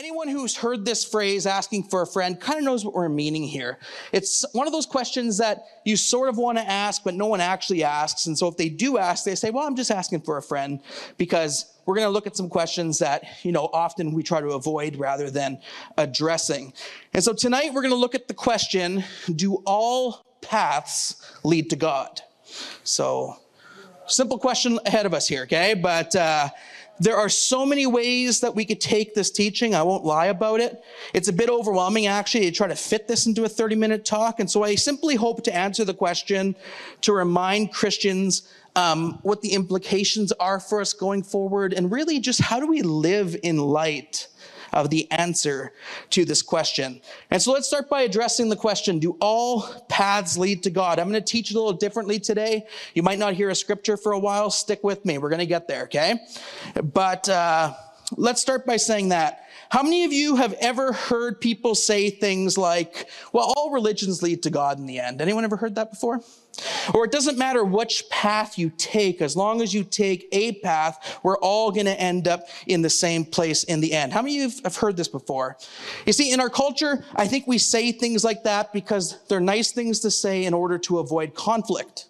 anyone who's heard this phrase, asking for a friend, kind of knows what we're meaning here. It's one of those questions that you sort of want to ask, but no one actually asks. And so if they do ask, they say, well, I'm just asking for a friend because we're going to look at some questions that, you know, often we try to avoid rather than addressing. And so tonight we're going to look at the question, do all paths lead to God? So simple question ahead of us here, okay? But, uh, there are so many ways that we could take this teaching. I won't lie about it. It's a bit overwhelming, actually, to try to fit this into a 30 minute talk. And so I simply hope to answer the question to remind Christians um, what the implications are for us going forward and really just how do we live in light of the answer to this question. And so let's start by addressing the question, do all paths lead to God? I'm going to teach it a little differently today. You might not hear a scripture for a while. Stick with me. We're going to get there, okay? But uh, let's start by saying that. How many of you have ever heard people say things like, well, all religions lead to God in the end? Anyone ever heard that before? Or it doesn't matter which path you take, as long as you take a path, we're all going to end up in the same place in the end. How many of you have heard this before? You see, in our culture, I think we say things like that because they're nice things to say in order to avoid conflict.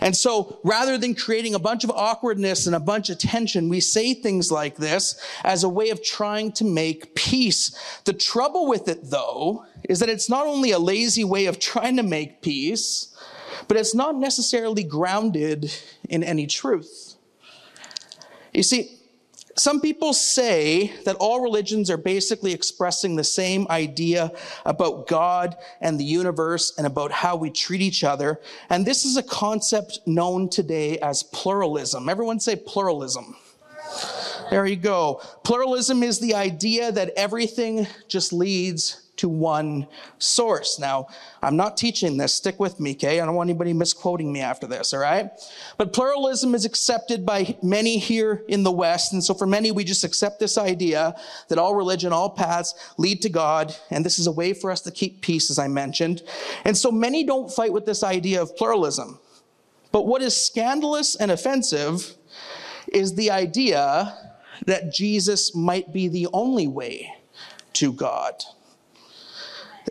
And so rather than creating a bunch of awkwardness and a bunch of tension, we say things like this as a way of trying to make peace. The trouble with it, though, is that it's not only a lazy way of trying to make peace, but it's not necessarily grounded in any truth. You see, some people say that all religions are basically expressing the same idea about God and the universe and about how we treat each other. And this is a concept known today as pluralism. Everyone say pluralism. There you go. Pluralism is the idea that everything just leads to one source. Now, I'm not teaching this. Stick with me, okay? I don't want anybody misquoting me after this, all right? But pluralism is accepted by many here in the West. And so for many, we just accept this idea that all religion, all paths lead to God. And this is a way for us to keep peace, as I mentioned. And so many don't fight with this idea of pluralism. But what is scandalous and offensive is the idea that Jesus might be the only way to God.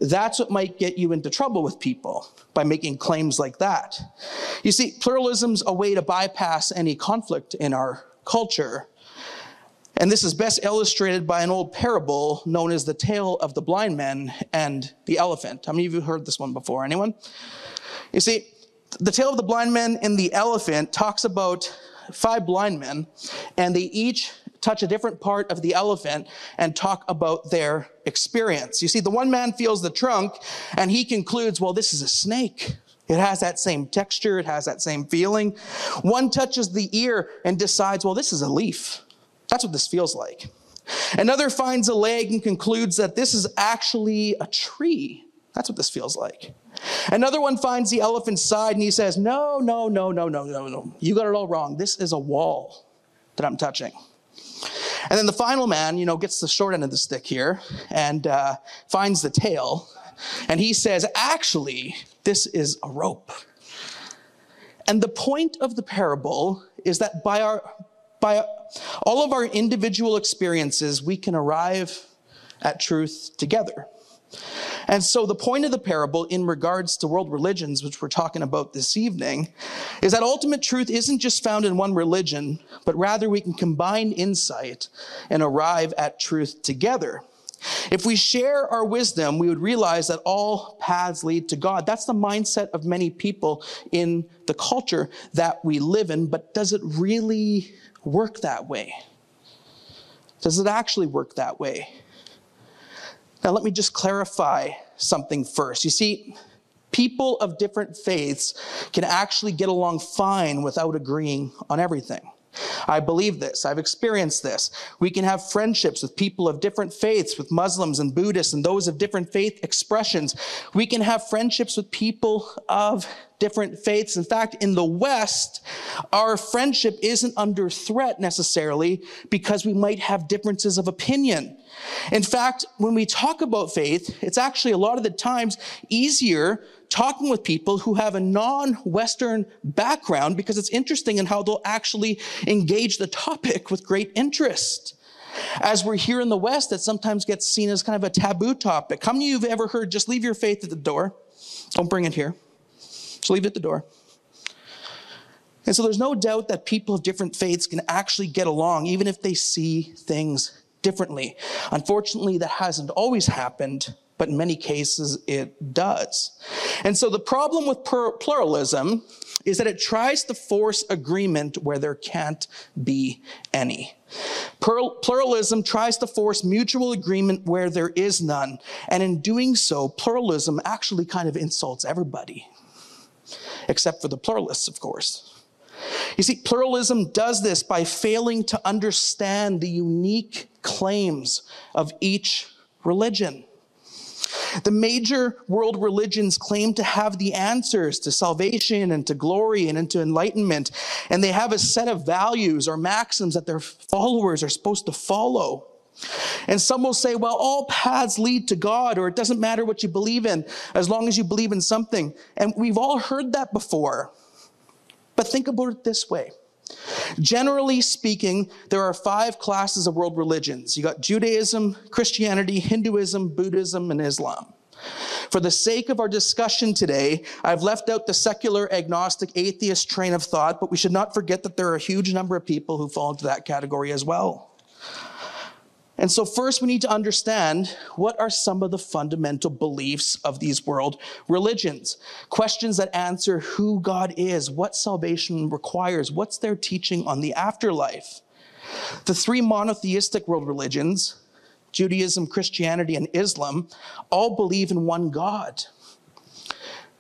That's what might get you into trouble with people by making claims like that. You see, pluralism's a way to bypass any conflict in our culture. And this is best illustrated by an old parable known as the tale of the blind man and the elephant. How many of you heard this one before? Anyone? You see, the tale of the blind man and the elephant talks about five blind men, and they each touch a different part of the elephant and talk about their experience. You see, the one man feels the trunk and he concludes, well, this is a snake. It has that same texture. It has that same feeling. One touches the ear and decides, well, this is a leaf. That's what this feels like. Another finds a leg and concludes that this is actually a tree. That's what this feels like. Another one finds the elephant's side and he says, no, no, no, no, no, no, no. You got it all wrong. This is a wall that I'm touching. And then the final man, you know, gets the short end of the stick here and uh, finds the tail. And he says, actually, this is a rope. And the point of the parable is that by our, by all of our individual experiences, we can arrive at truth together. And so the point of the parable in regards to world religions, which we're talking about this evening, is that ultimate truth isn't just found in one religion, but rather we can combine insight and arrive at truth together. If we share our wisdom, we would realize that all paths lead to God. That's the mindset of many people in the culture that we live in, but does it really work that way? Does it actually work that way? Now, let me just clarify something first. You see, people of different faiths can actually get along fine without agreeing on everything. I believe this. I've experienced this. We can have friendships with people of different faiths, with Muslims and Buddhists and those of different faith expressions. We can have friendships with people of different faiths. In fact, in the West, our friendship isn't under threat necessarily because we might have differences of opinion. In fact, when we talk about faith, it's actually a lot of the times easier talking with people who have a non-Western background because it's interesting in how they'll actually engage the topic with great interest. As we're here in the West, that sometimes gets seen as kind of a taboo topic. How many of you have ever heard, just leave your faith at the door? Don't bring it here. Just leave it at the door. And so there's no doubt that people of different faiths can actually get along, even if they see things differently. Unfortunately, that hasn't always happened, but in many cases it does. And so the problem with pluralism is that it tries to force agreement where there can't be any. Pluralism tries to force mutual agreement where there is none. And in doing so, pluralism actually kind of insults everybody, except for the pluralists, of course. You see, pluralism does this by failing to understand the unique claims of each religion. The major world religions claim to have the answers to salvation and to glory and into enlightenment, and they have a set of values or maxims that their followers are supposed to follow. And some will say, well, all paths lead to God, or it doesn't matter what you believe in, as long as you believe in something. And we've all heard that before. But think about it this way. Generally speaking, there are five classes of world religions. You got Judaism, Christianity, Hinduism, Buddhism, and Islam. For the sake of our discussion today, I've left out the secular, agnostic, atheist train of thought, but we should not forget that there are a huge number of people who fall into that category as well. And so, first, we need to understand what are some of the fundamental beliefs of these world religions. Questions that answer who God is, what salvation requires, what's their teaching on the afterlife. The three monotheistic world religions, Judaism, Christianity, and Islam, all believe in one God.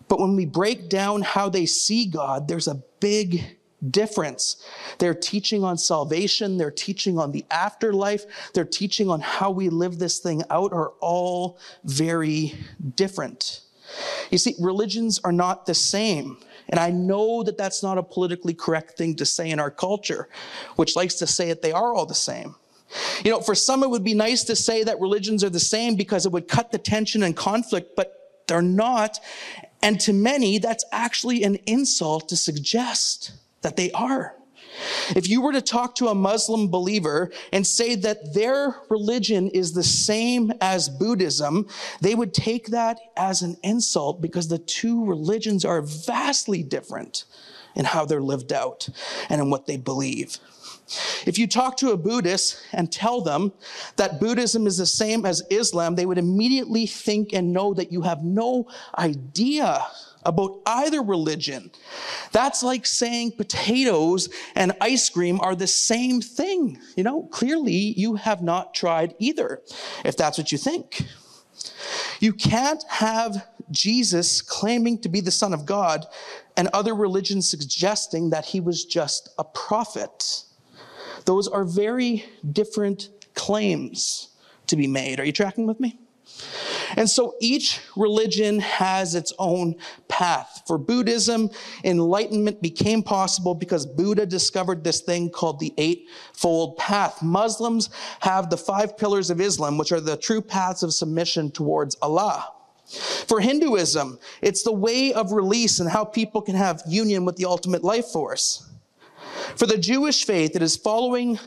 But when we break down how they see God, there's a big difference. Their teaching on salvation, their teaching on the afterlife, their teaching on how we live this thing out are all very different. You see, religions are not the same. And I know that that's not a politically correct thing to say in our culture, which likes to say that they are all the same. You know, for some, it would be nice to say that religions are the same because it would cut the tension and conflict, but they're not. And to many, that's actually an insult to suggest that they are. If you were to talk to a Muslim believer and say that their religion is the same as Buddhism, they would take that as an insult because the two religions are vastly different in how they're lived out and in what they believe. If you talk to a Buddhist and tell them that Buddhism is the same as Islam, they would immediately think and know that you have no idea about either religion. That's like saying potatoes and ice cream are the same thing. You know, clearly you have not tried either, if that's what you think. You can't have Jesus claiming to be the Son of God and other religions suggesting that he was just a prophet. Those are very different claims to be made. Are you tracking with me? And so each religion has its own path. For Buddhism, enlightenment became possible because Buddha discovered this thing called the Eightfold Path. Muslims have the five pillars of Islam, which are the true paths of submission towards Allah. For Hinduism, it's the way of release and how people can have union with the ultimate life force. For the Jewish faith, it is following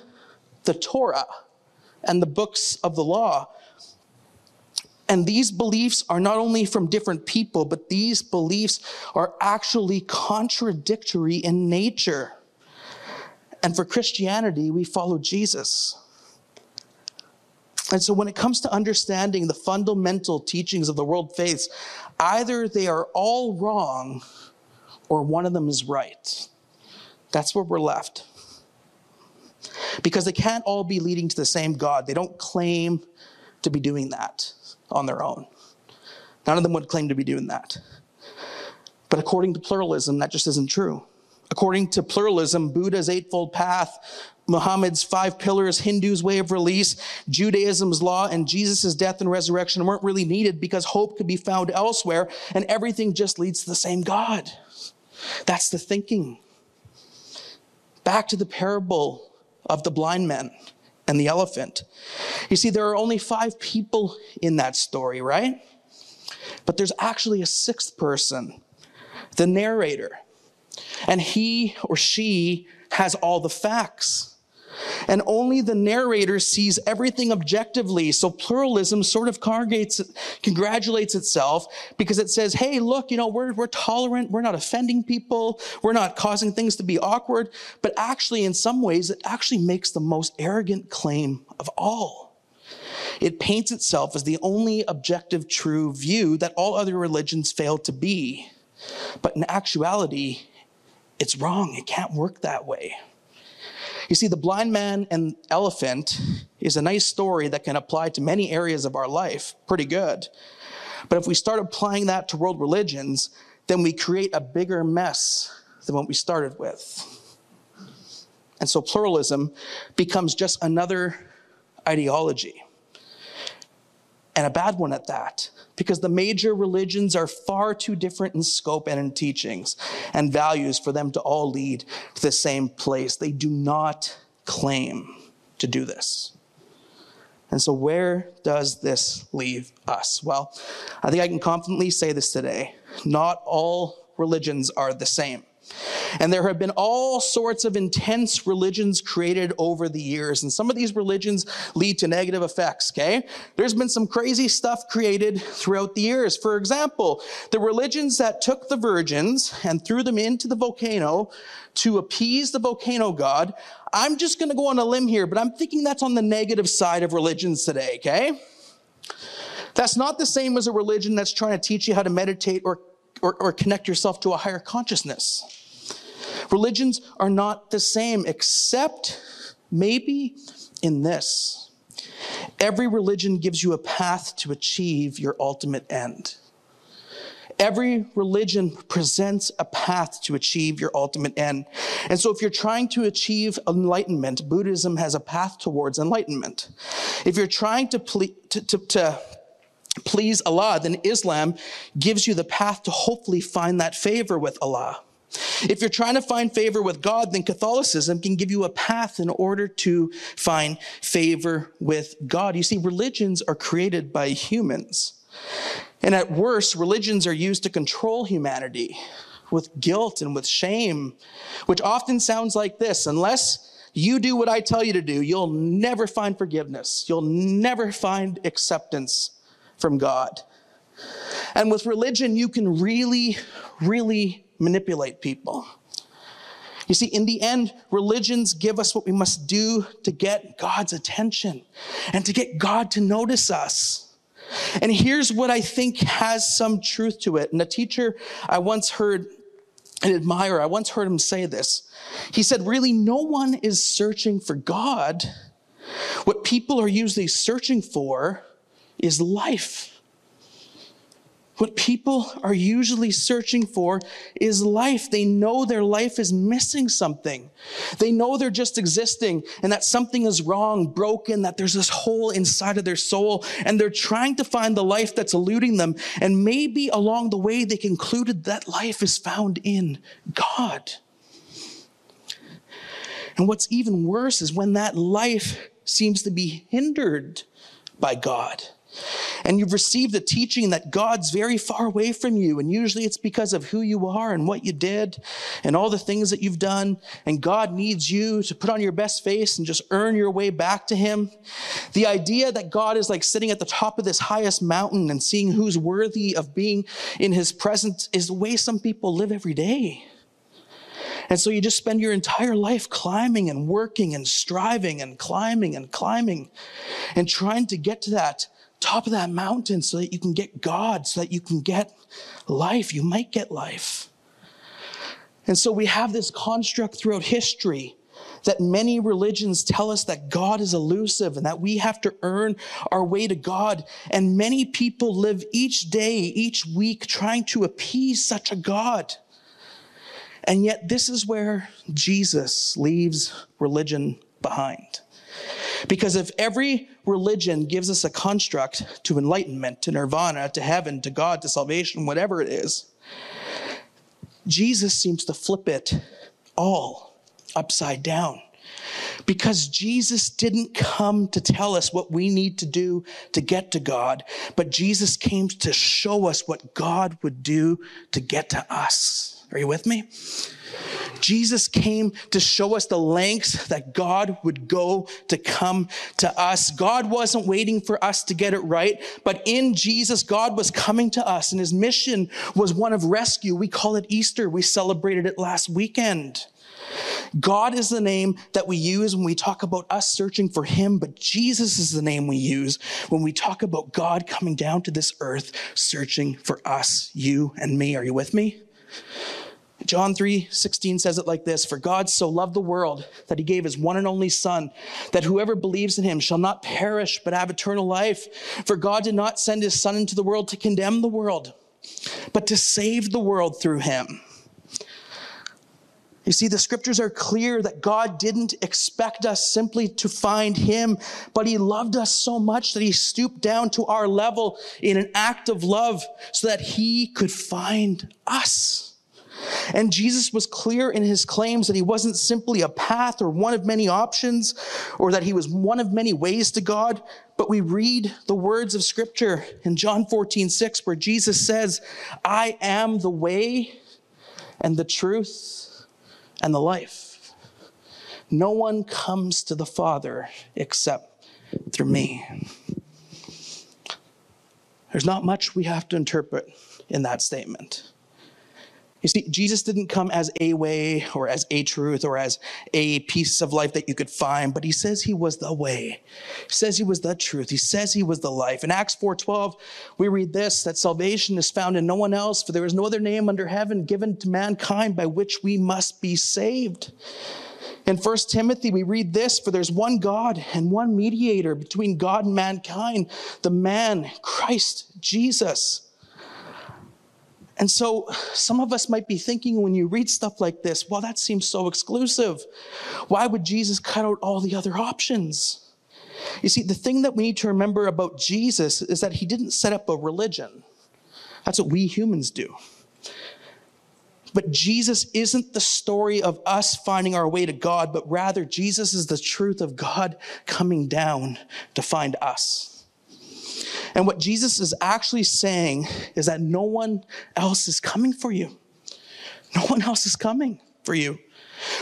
the Torah and the books of the law and these beliefs are not only from different people, but these beliefs are actually contradictory in nature. And for Christianity, we follow Jesus. And so when it comes to understanding the fundamental teachings of the world faiths, either they are all wrong or one of them is right. That's where we're left. Because they can't all be leading to the same God. They don't claim to be doing that on their own. None of them would claim to be doing that. But according to pluralism, that just isn't true. According to pluralism, Buddha's Eightfold Path, Muhammad's five pillars, Hindu's way of release, Judaism's law, and Jesus' death and resurrection weren't really needed because hope could be found elsewhere and everything just leads to the same God. That's the thinking. Back to the parable of the blind men and the elephant. You see, there are only five people in that story, right? But there's actually a sixth person, the narrator. And he or she has all the facts. And only the narrator sees everything objectively. So pluralism sort of congratulates itself because it says, hey, look, you know, we're, we're tolerant. We're not offending people. We're not causing things to be awkward. But actually, in some ways, it actually makes the most arrogant claim of all. It paints itself as the only objective true view that all other religions fail to be. But in actuality, it's wrong. It can't work that way. You see, the blind man and elephant is a nice story that can apply to many areas of our life. Pretty good. But if we start applying that to world religions, then we create a bigger mess than what we started with. And so pluralism becomes just another ideology and a bad one at that, because the major religions are far too different in scope and in teachings and values for them to all lead to the same place. They do not claim to do this. And so, where does this leave us? Well, I think I can confidently say this today. Not all religions are the same. And there have been all sorts of intense religions created over the years. And some of these religions lead to negative effects, okay? There's been some crazy stuff created throughout the years. For example, the religions that took the virgins and threw them into the volcano to appease the volcano god. I'm just going to go on a limb here, but I'm thinking that's on the negative side of religions today, okay? That's not the same as a religion that's trying to teach you how to meditate or, or, or connect yourself to a higher consciousness. Religions are not the same, except maybe in this. Every religion gives you a path to achieve your ultimate end. Every religion presents a path to achieve your ultimate end. And so, if you're trying to achieve enlightenment, Buddhism has a path towards enlightenment. If you're trying to, ple- to, to, to please Allah, then Islam gives you the path to hopefully find that favor with Allah. If you're trying to find favor with God, then Catholicism can give you a path in order to find favor with God. You see, religions are created by humans. And at worst, religions are used to control humanity with guilt and with shame, which often sounds like this unless you do what I tell you to do, you'll never find forgiveness, you'll never find acceptance from God. And with religion, you can really, really manipulate people. You see, in the end, religions give us what we must do to get God's attention and to get God to notice us. And here's what I think has some truth to it. And a teacher I once heard, an admirer, I once heard him say this. He said, Really, no one is searching for God. What people are usually searching for is life. What people are usually searching for is life. They know their life is missing something. They know they're just existing and that something is wrong, broken, that there's this hole inside of their soul, and they're trying to find the life that's eluding them. And maybe along the way, they concluded that life is found in God. And what's even worse is when that life seems to be hindered by God and you've received the teaching that God's very far away from you. And usually it's because of who you are and what you did and all the things that you've done. And God needs you to put on your best face and just earn your way back to Him. The idea that God is like sitting at the top of this highest mountain and seeing who's worthy of being in His presence is the way some people live every day. And so you just spend your entire life climbing and working and striving and climbing and climbing and trying to get to that top of that mountain so that you can get God, so that you can get life. You might get life. And so we have this construct throughout history that many religions tell us that God is elusive and that we have to earn our way to God. And many people live each day, each week trying to appease such a God. And yet, this is where Jesus leaves religion behind. Because if every religion gives us a construct to enlightenment, to nirvana, to heaven, to God, to salvation, whatever it is, Jesus seems to flip it all upside down. Because Jesus didn't come to tell us what we need to do to get to God, but Jesus came to show us what God would do to get to us. Are you with me? Jesus came to show us the lengths that God would go to come to us. God wasn't waiting for us to get it right, but in Jesus, God was coming to us and his mission was one of rescue. We call it Easter. We celebrated it last weekend. God is the name that we use when we talk about us searching for Him, but Jesus is the name we use when we talk about God coming down to this earth searching for us, you and me. Are you with me? John 3 16 says it like this For God so loved the world that he gave his one and only Son, that whoever believes in him shall not perish but have eternal life. For God did not send his Son into the world to condemn the world, but to save the world through him. You see, the scriptures are clear that God didn't expect us simply to find Him, but He loved us so much that He stooped down to our level in an act of love so that He could find us. And Jesus was clear in his claims that he wasn't simply a path or one of many options or that he was one of many ways to God. But we read the words of scripture in John 14, 6, where Jesus says, I am the way and the truth and the life. No one comes to the Father except through me. There's not much we have to interpret in that statement. You see, Jesus didn't come as a way or as a truth or as a piece of life that you could find, but he says he was the way. He says he was the truth. He says he was the life. In Acts 4:12, we read this that salvation is found in no one else, for there is no other name under heaven given to mankind by which we must be saved. In 1 Timothy, we read this For there's one God and one mediator between God and mankind, the man, Christ Jesus. And so some of us might be thinking when you read stuff like this, well, that seems so exclusive. Why would Jesus cut out all the other options? You see, the thing that we need to remember about Jesus is that he didn't set up a religion. That's what we humans do. But Jesus isn't the story of us finding our way to God, but rather Jesus is the truth of God coming down to find us. And what Jesus is actually saying is that no one else is coming for you. No one else is coming for you.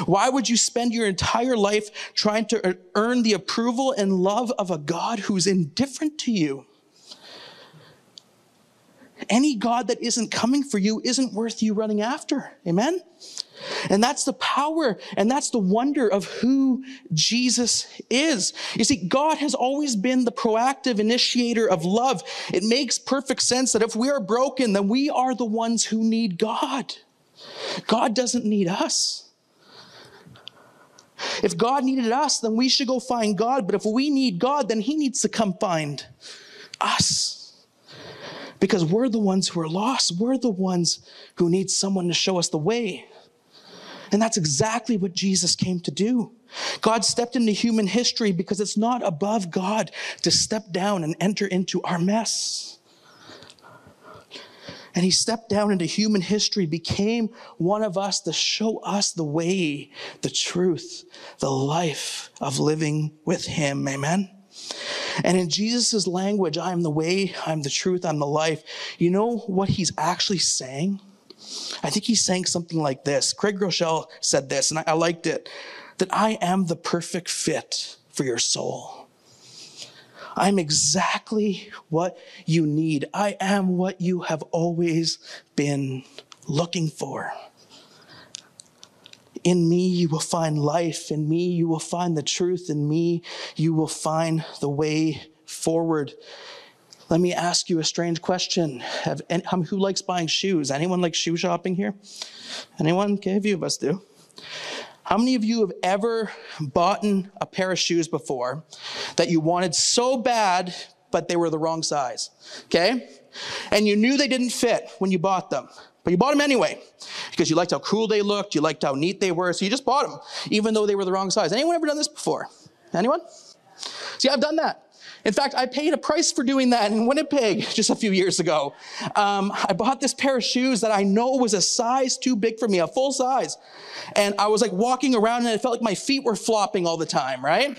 Why would you spend your entire life trying to earn the approval and love of a God who's indifferent to you? Any God that isn't coming for you isn't worth you running after. Amen? And that's the power and that's the wonder of who Jesus is. You see, God has always been the proactive initiator of love. It makes perfect sense that if we are broken, then we are the ones who need God. God doesn't need us. If God needed us, then we should go find God. But if we need God, then He needs to come find us. Because we're the ones who are lost. We're the ones who need someone to show us the way. And that's exactly what Jesus came to do. God stepped into human history because it's not above God to step down and enter into our mess. And he stepped down into human history, became one of us to show us the way, the truth, the life of living with him. Amen. And in Jesus' language, I am the way, I'm the truth, I'm the life. You know what he's actually saying? I think he's saying something like this. Craig Groeschel said this, and I, I liked it that I am the perfect fit for your soul. I'm exactly what you need. I am what you have always been looking for. In me, you will find life. In me, you will find the truth. In me, you will find the way forward. Let me ask you a strange question. Have, um, who likes buying shoes? Anyone like shoe shopping here? Anyone? Okay, a few of us do. How many of you have ever bought a pair of shoes before that you wanted so bad, but they were the wrong size? Okay? And you knew they didn't fit when you bought them. But you bought them anyway because you liked how cool they looked, you liked how neat they were, so you just bought them, even though they were the wrong size. Anyone ever done this before? Anyone? See, I've done that. In fact, I paid a price for doing that in Winnipeg just a few years ago. Um, I bought this pair of shoes that I know was a size too big for me, a full size. And I was like walking around and it felt like my feet were flopping all the time, right?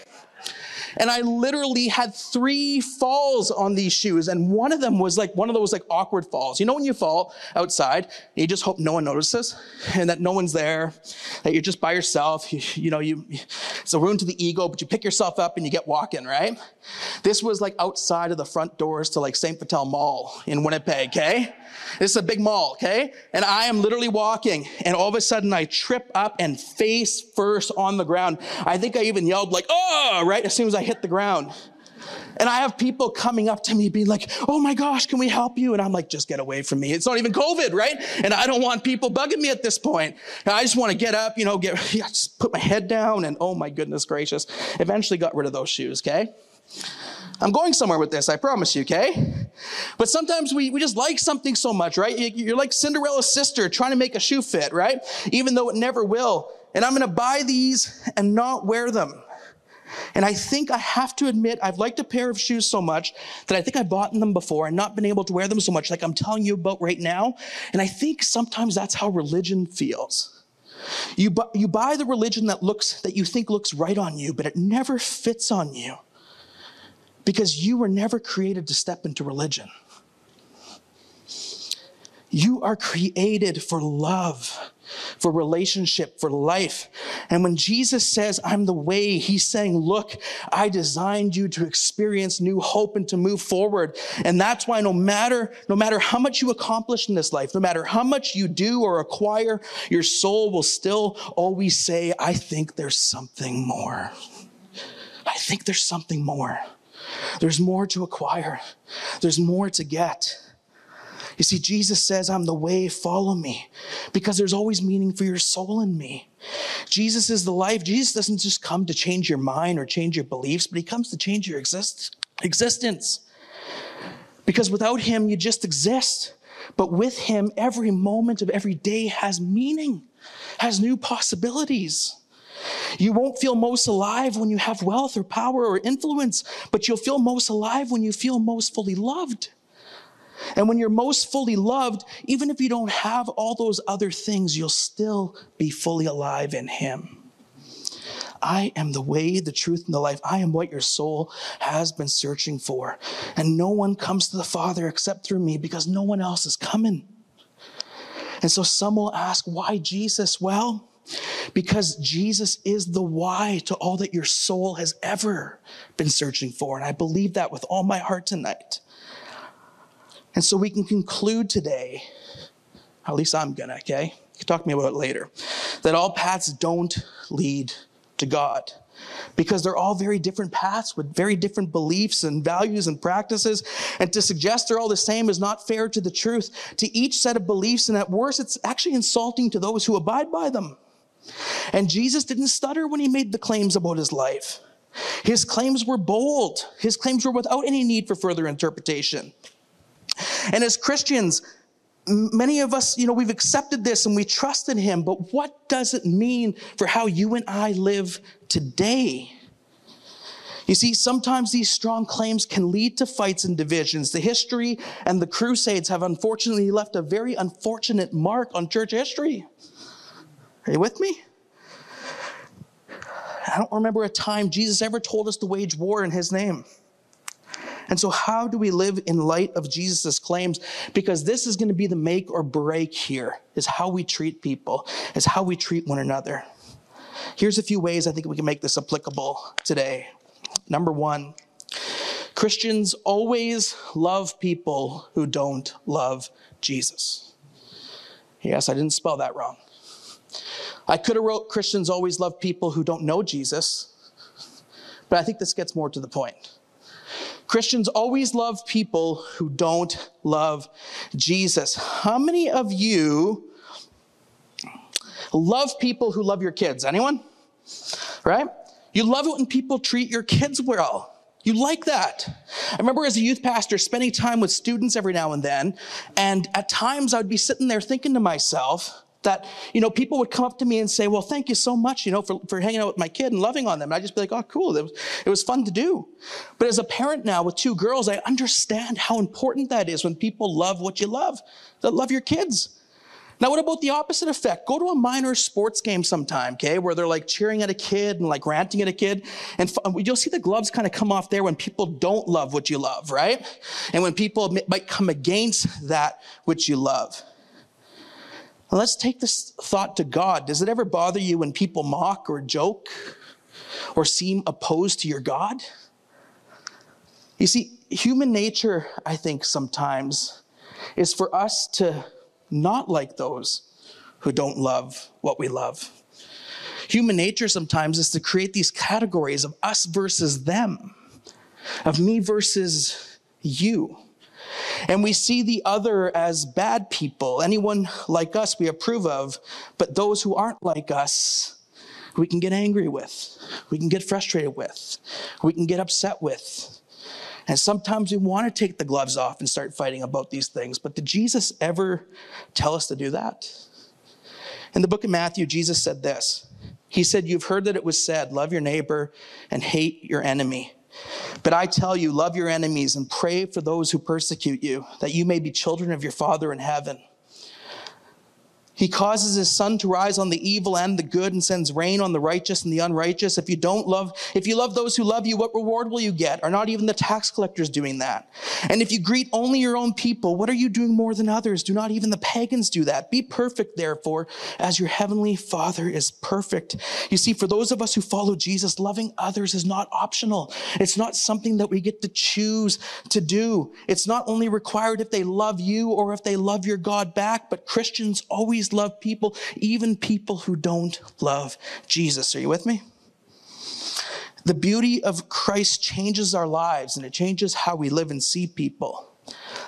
And I literally had three falls on these shoes. And one of them was like one of those like awkward falls. You know, when you fall outside, you just hope no one notices and that no one's there, that you're just by yourself. You, you know, you, it's a wound to the ego, but you pick yourself up and you get walking, right? This was like outside of the front doors to like St. Vital Mall in Winnipeg, okay? This is a big mall, okay? And I am literally walking, and all of a sudden I trip up and face first on the ground. I think I even yelled like, oh, right as soon as I hit the ground. And I have people coming up to me being like, oh my gosh, can we help you? And I'm like, just get away from me. It's not even COVID, right? And I don't want people bugging me at this point. And I just want to get up, you know, get, just put my head down and oh my goodness gracious. Eventually got rid of those shoes, okay? I'm going somewhere with this, I promise you, okay? But sometimes we, we just like something so much, right? You're like Cinderella's sister trying to make a shoe fit, right? Even though it never will. And I'm gonna buy these and not wear them. And I think I have to admit, I've liked a pair of shoes so much that I think I've bought them before and not been able to wear them so much, like I'm telling you about right now. And I think sometimes that's how religion feels. You, bu- you buy the religion that looks, that you think looks right on you, but it never fits on you because you were never created to step into religion. You are created for love, for relationship, for life. And when Jesus says, I'm the way, he's saying, Look, I designed you to experience new hope and to move forward. And that's why no matter, no matter how much you accomplish in this life, no matter how much you do or acquire, your soul will still always say, I think there's something more. I think there's something more. There's more to acquire, there's more to get. You see, Jesus says, I'm the way, follow me, because there's always meaning for your soul in me. Jesus is the life. Jesus doesn't just come to change your mind or change your beliefs, but he comes to change your exist- existence. Because without him, you just exist. But with him, every moment of every day has meaning, has new possibilities. You won't feel most alive when you have wealth or power or influence, but you'll feel most alive when you feel most fully loved. And when you're most fully loved, even if you don't have all those other things, you'll still be fully alive in Him. I am the way, the truth, and the life. I am what your soul has been searching for. And no one comes to the Father except through me because no one else is coming. And so some will ask, why Jesus? Well, because Jesus is the why to all that your soul has ever been searching for. And I believe that with all my heart tonight. And so we can conclude today, at least I'm gonna, okay? You can talk to me about it later, that all paths don't lead to God because they're all very different paths with very different beliefs and values and practices. And to suggest they're all the same is not fair to the truth, to each set of beliefs. And at worst, it's actually insulting to those who abide by them. And Jesus didn't stutter when he made the claims about his life. His claims were bold. His claims were without any need for further interpretation. And as Christians, many of us, you know, we've accepted this and we trust in him, but what does it mean for how you and I live today? You see, sometimes these strong claims can lead to fights and divisions. The history and the Crusades have unfortunately left a very unfortunate mark on church history. Are you with me? I don't remember a time Jesus ever told us to wage war in his name. And so, how do we live in light of Jesus' claims? Because this is going to be the make or break here, is how we treat people, is how we treat one another. Here's a few ways I think we can make this applicable today. Number one, Christians always love people who don't love Jesus. Yes, I didn't spell that wrong. I could have wrote Christians always love people who don't know Jesus, but I think this gets more to the point. Christians always love people who don't love Jesus. How many of you love people who love your kids? Anyone? Right? You love it when people treat your kids well. You like that. I remember as a youth pastor spending time with students every now and then, and at times I would be sitting there thinking to myself, that, you know, people would come up to me and say, well, thank you so much, you know, for, for hanging out with my kid and loving on them. And I'd just be like, oh, cool. It was, it was fun to do. But as a parent now with two girls, I understand how important that is when people love what you love, that love your kids. Now, what about the opposite effect? Go to a minor sports game sometime, okay, where they're like cheering at a kid and like ranting at a kid. And you'll see the gloves kind of come off there when people don't love what you love, right? And when people might come against that which you love. Let's take this thought to God. Does it ever bother you when people mock or joke or seem opposed to your God? You see, human nature, I think, sometimes is for us to not like those who don't love what we love. Human nature sometimes is to create these categories of us versus them, of me versus you. And we see the other as bad people, anyone like us we approve of, but those who aren't like us, we can get angry with, we can get frustrated with, we can get upset with. And sometimes we want to take the gloves off and start fighting about these things. But did Jesus ever tell us to do that? In the book of Matthew, Jesus said this He said, You've heard that it was said, love your neighbor and hate your enemy. But I tell you, love your enemies and pray for those who persecute you, that you may be children of your Father in heaven. He causes his sun to rise on the evil and the good and sends rain on the righteous and the unrighteous. If you don't love, if you love those who love you, what reward will you get? Are not even the tax collectors doing that? And if you greet only your own people, what are you doing more than others? Do not even the pagans do that? Be perfect, therefore, as your heavenly Father is perfect. You see, for those of us who follow Jesus, loving others is not optional. It's not something that we get to choose to do. It's not only required if they love you or if they love your God back, but Christians always love people, even people who don't love Jesus. Are you with me? The beauty of Christ changes our lives and it changes how we live and see people.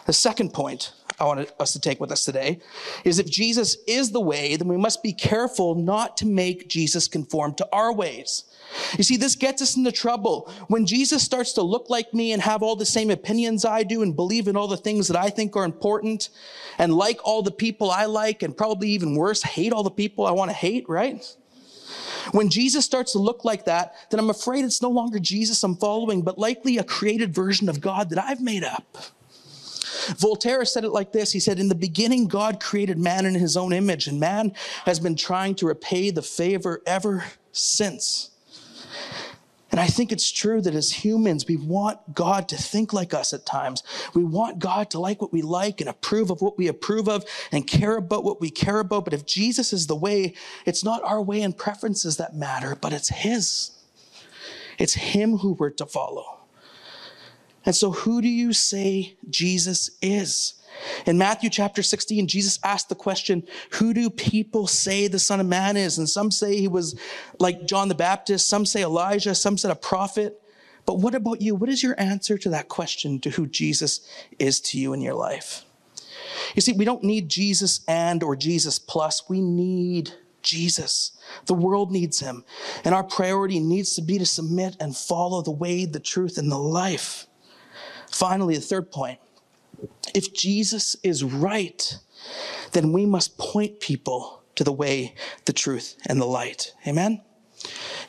The second point I want us to take with us today is if Jesus is the way, then we must be careful not to make Jesus conform to our ways. You see, this gets us into trouble. When Jesus starts to look like me and have all the same opinions I do and believe in all the things that I think are important and like all the people I like and probably even worse, hate all the people I want to hate, right? When Jesus starts to look like that, then I'm afraid it's no longer Jesus I'm following, but likely a created version of God that I've made up. Voltaire said it like this He said, In the beginning, God created man in his own image, and man has been trying to repay the favor ever since. And I think it's true that as humans, we want God to think like us at times. We want God to like what we like and approve of what we approve of and care about what we care about. But if Jesus is the way, it's not our way and preferences that matter, but it's His. It's Him who we're to follow. And so, who do you say Jesus is? In Matthew chapter 16, Jesus asked the question, Who do people say the Son of Man is? And some say he was like John the Baptist, some say Elijah, some said a prophet. But what about you? What is your answer to that question to who Jesus is to you in your life? You see, we don't need Jesus and or Jesus plus. We need Jesus. The world needs him. And our priority needs to be to submit and follow the way, the truth, and the life. Finally, the third point if Jesus is right, then we must point people to the way, the truth, and the light. Amen?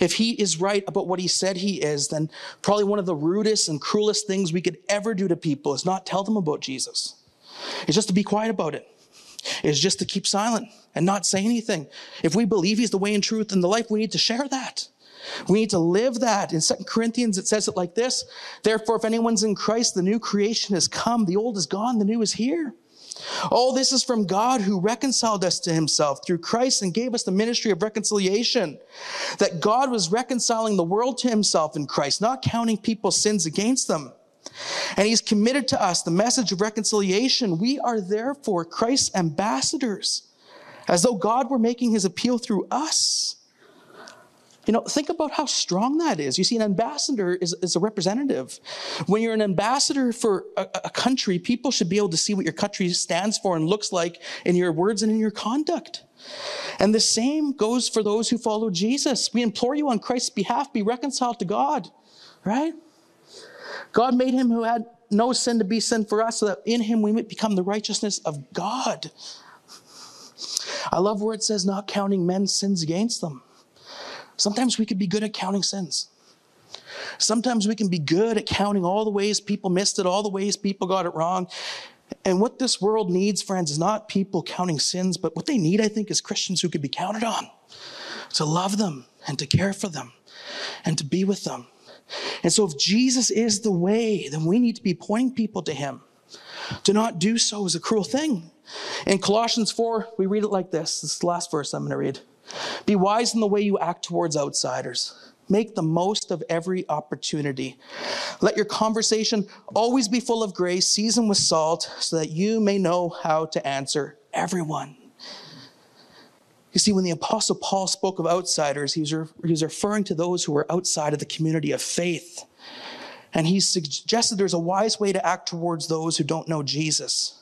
If he is right about what he said he is, then probably one of the rudest and cruelest things we could ever do to people is not tell them about Jesus. It's just to be quiet about it. It's just to keep silent and not say anything. If we believe he's the way and truth and the life, we need to share that. We need to live that. In Second Corinthians, it says it like this Therefore, if anyone's in Christ, the new creation has come. The old is gone, the new is here. All this is from God who reconciled us to himself through Christ and gave us the ministry of reconciliation. That God was reconciling the world to himself in Christ, not counting people's sins against them. And he's committed to us the message of reconciliation. We are therefore Christ's ambassadors, as though God were making his appeal through us. You know, think about how strong that is. You see, an ambassador is, is a representative. When you're an ambassador for a, a, country, people should be able to see what your country stands for and looks like in your words and in your conduct. And the same goes for those who follow Jesus. We implore you on Christ's behalf, be reconciled to God, right? God made him who had no sin to be sin for us so that in him we might become the righteousness of God. I love where it says, not counting men's sins against them. Sometimes we can be good at counting sins. Sometimes we can be good at counting all the ways people missed it, all the ways people got it wrong. And what this world needs, friends, is not people counting sins, but what they need, I think, is Christians who could be counted on to love them and to care for them and to be with them. And so, if Jesus is the way, then we need to be pointing people to him. To not do so is a cruel thing. In Colossians 4, we read it like this. This is the last verse I'm going to read. Be wise in the way you act towards outsiders. Make the most of every opportunity. Let your conversation always be full of grace, seasoned with salt, so that you may know how to answer everyone. You see, when the Apostle Paul spoke of outsiders, he was, re- he was referring to those who were outside of the community of faith. And he suggested there's a wise way to act towards those who don't know Jesus,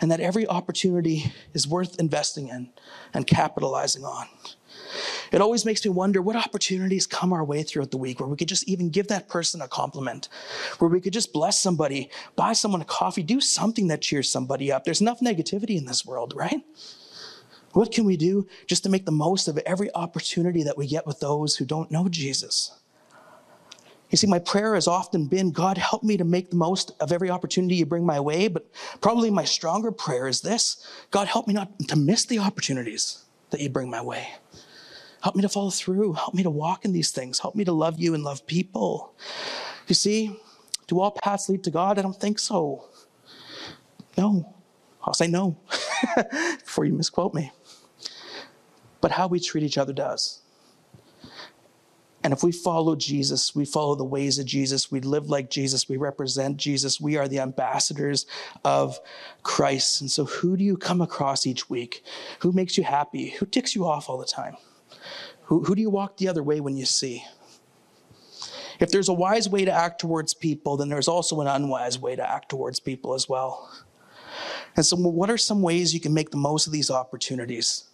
and that every opportunity is worth investing in and capitalizing on. It always makes me wonder what opportunities come our way throughout the week where we could just even give that person a compliment, where we could just bless somebody, buy someone a coffee, do something that cheers somebody up. There's enough negativity in this world, right? What can we do just to make the most of every opportunity that we get with those who don't know Jesus? You see, my prayer has often been God, help me to make the most of every opportunity you bring my way. But probably my stronger prayer is this God, help me not to miss the opportunities that you bring my way. Help me to follow through. Help me to walk in these things. Help me to love you and love people. You see, do all paths lead to God? I don't think so. No. I'll say no before you misquote me. But how we treat each other does. And if we follow Jesus, we follow the ways of Jesus, we live like Jesus, we represent Jesus, we are the ambassadors of Christ. And so, who do you come across each week? Who makes you happy? Who ticks you off all the time? Who, who do you walk the other way when you see? If there's a wise way to act towards people, then there's also an unwise way to act towards people as well. And so, what are some ways you can make the most of these opportunities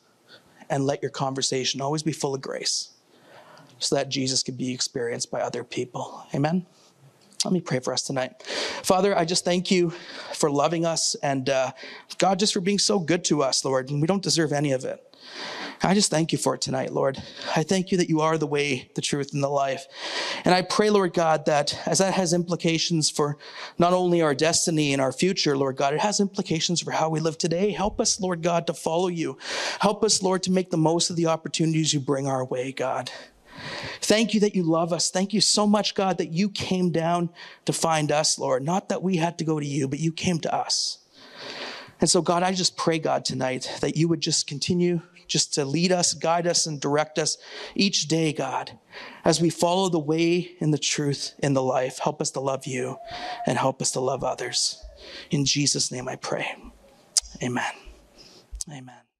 and let your conversation always be full of grace? so that Jesus could be experienced by other people. Amen. Let me pray for us tonight. Father, I just thank you for loving us and uh, God, just for being so good to us, Lord. And we don't deserve any of it. I just thank you for it tonight, Lord. I thank you that you are the way, the truth, and the life. And I pray, Lord God, that as that has implications for not only our destiny and our future, Lord God, it has implications for how we live today. Help us, Lord God, to follow you. Help us, Lord, to make the most of the opportunities you bring our way, God. Thank you that you love us. Thank you so much, God, that you came down to find us, Lord. Not that we had to go to you, but you came to us. And so, God, I just pray, God, tonight that you would just continue just to lead us, guide us, and direct us each day, God, as we follow the way and the truth in the life. Help us to love you and help us to love others. In Jesus' name I pray. Amen. Amen.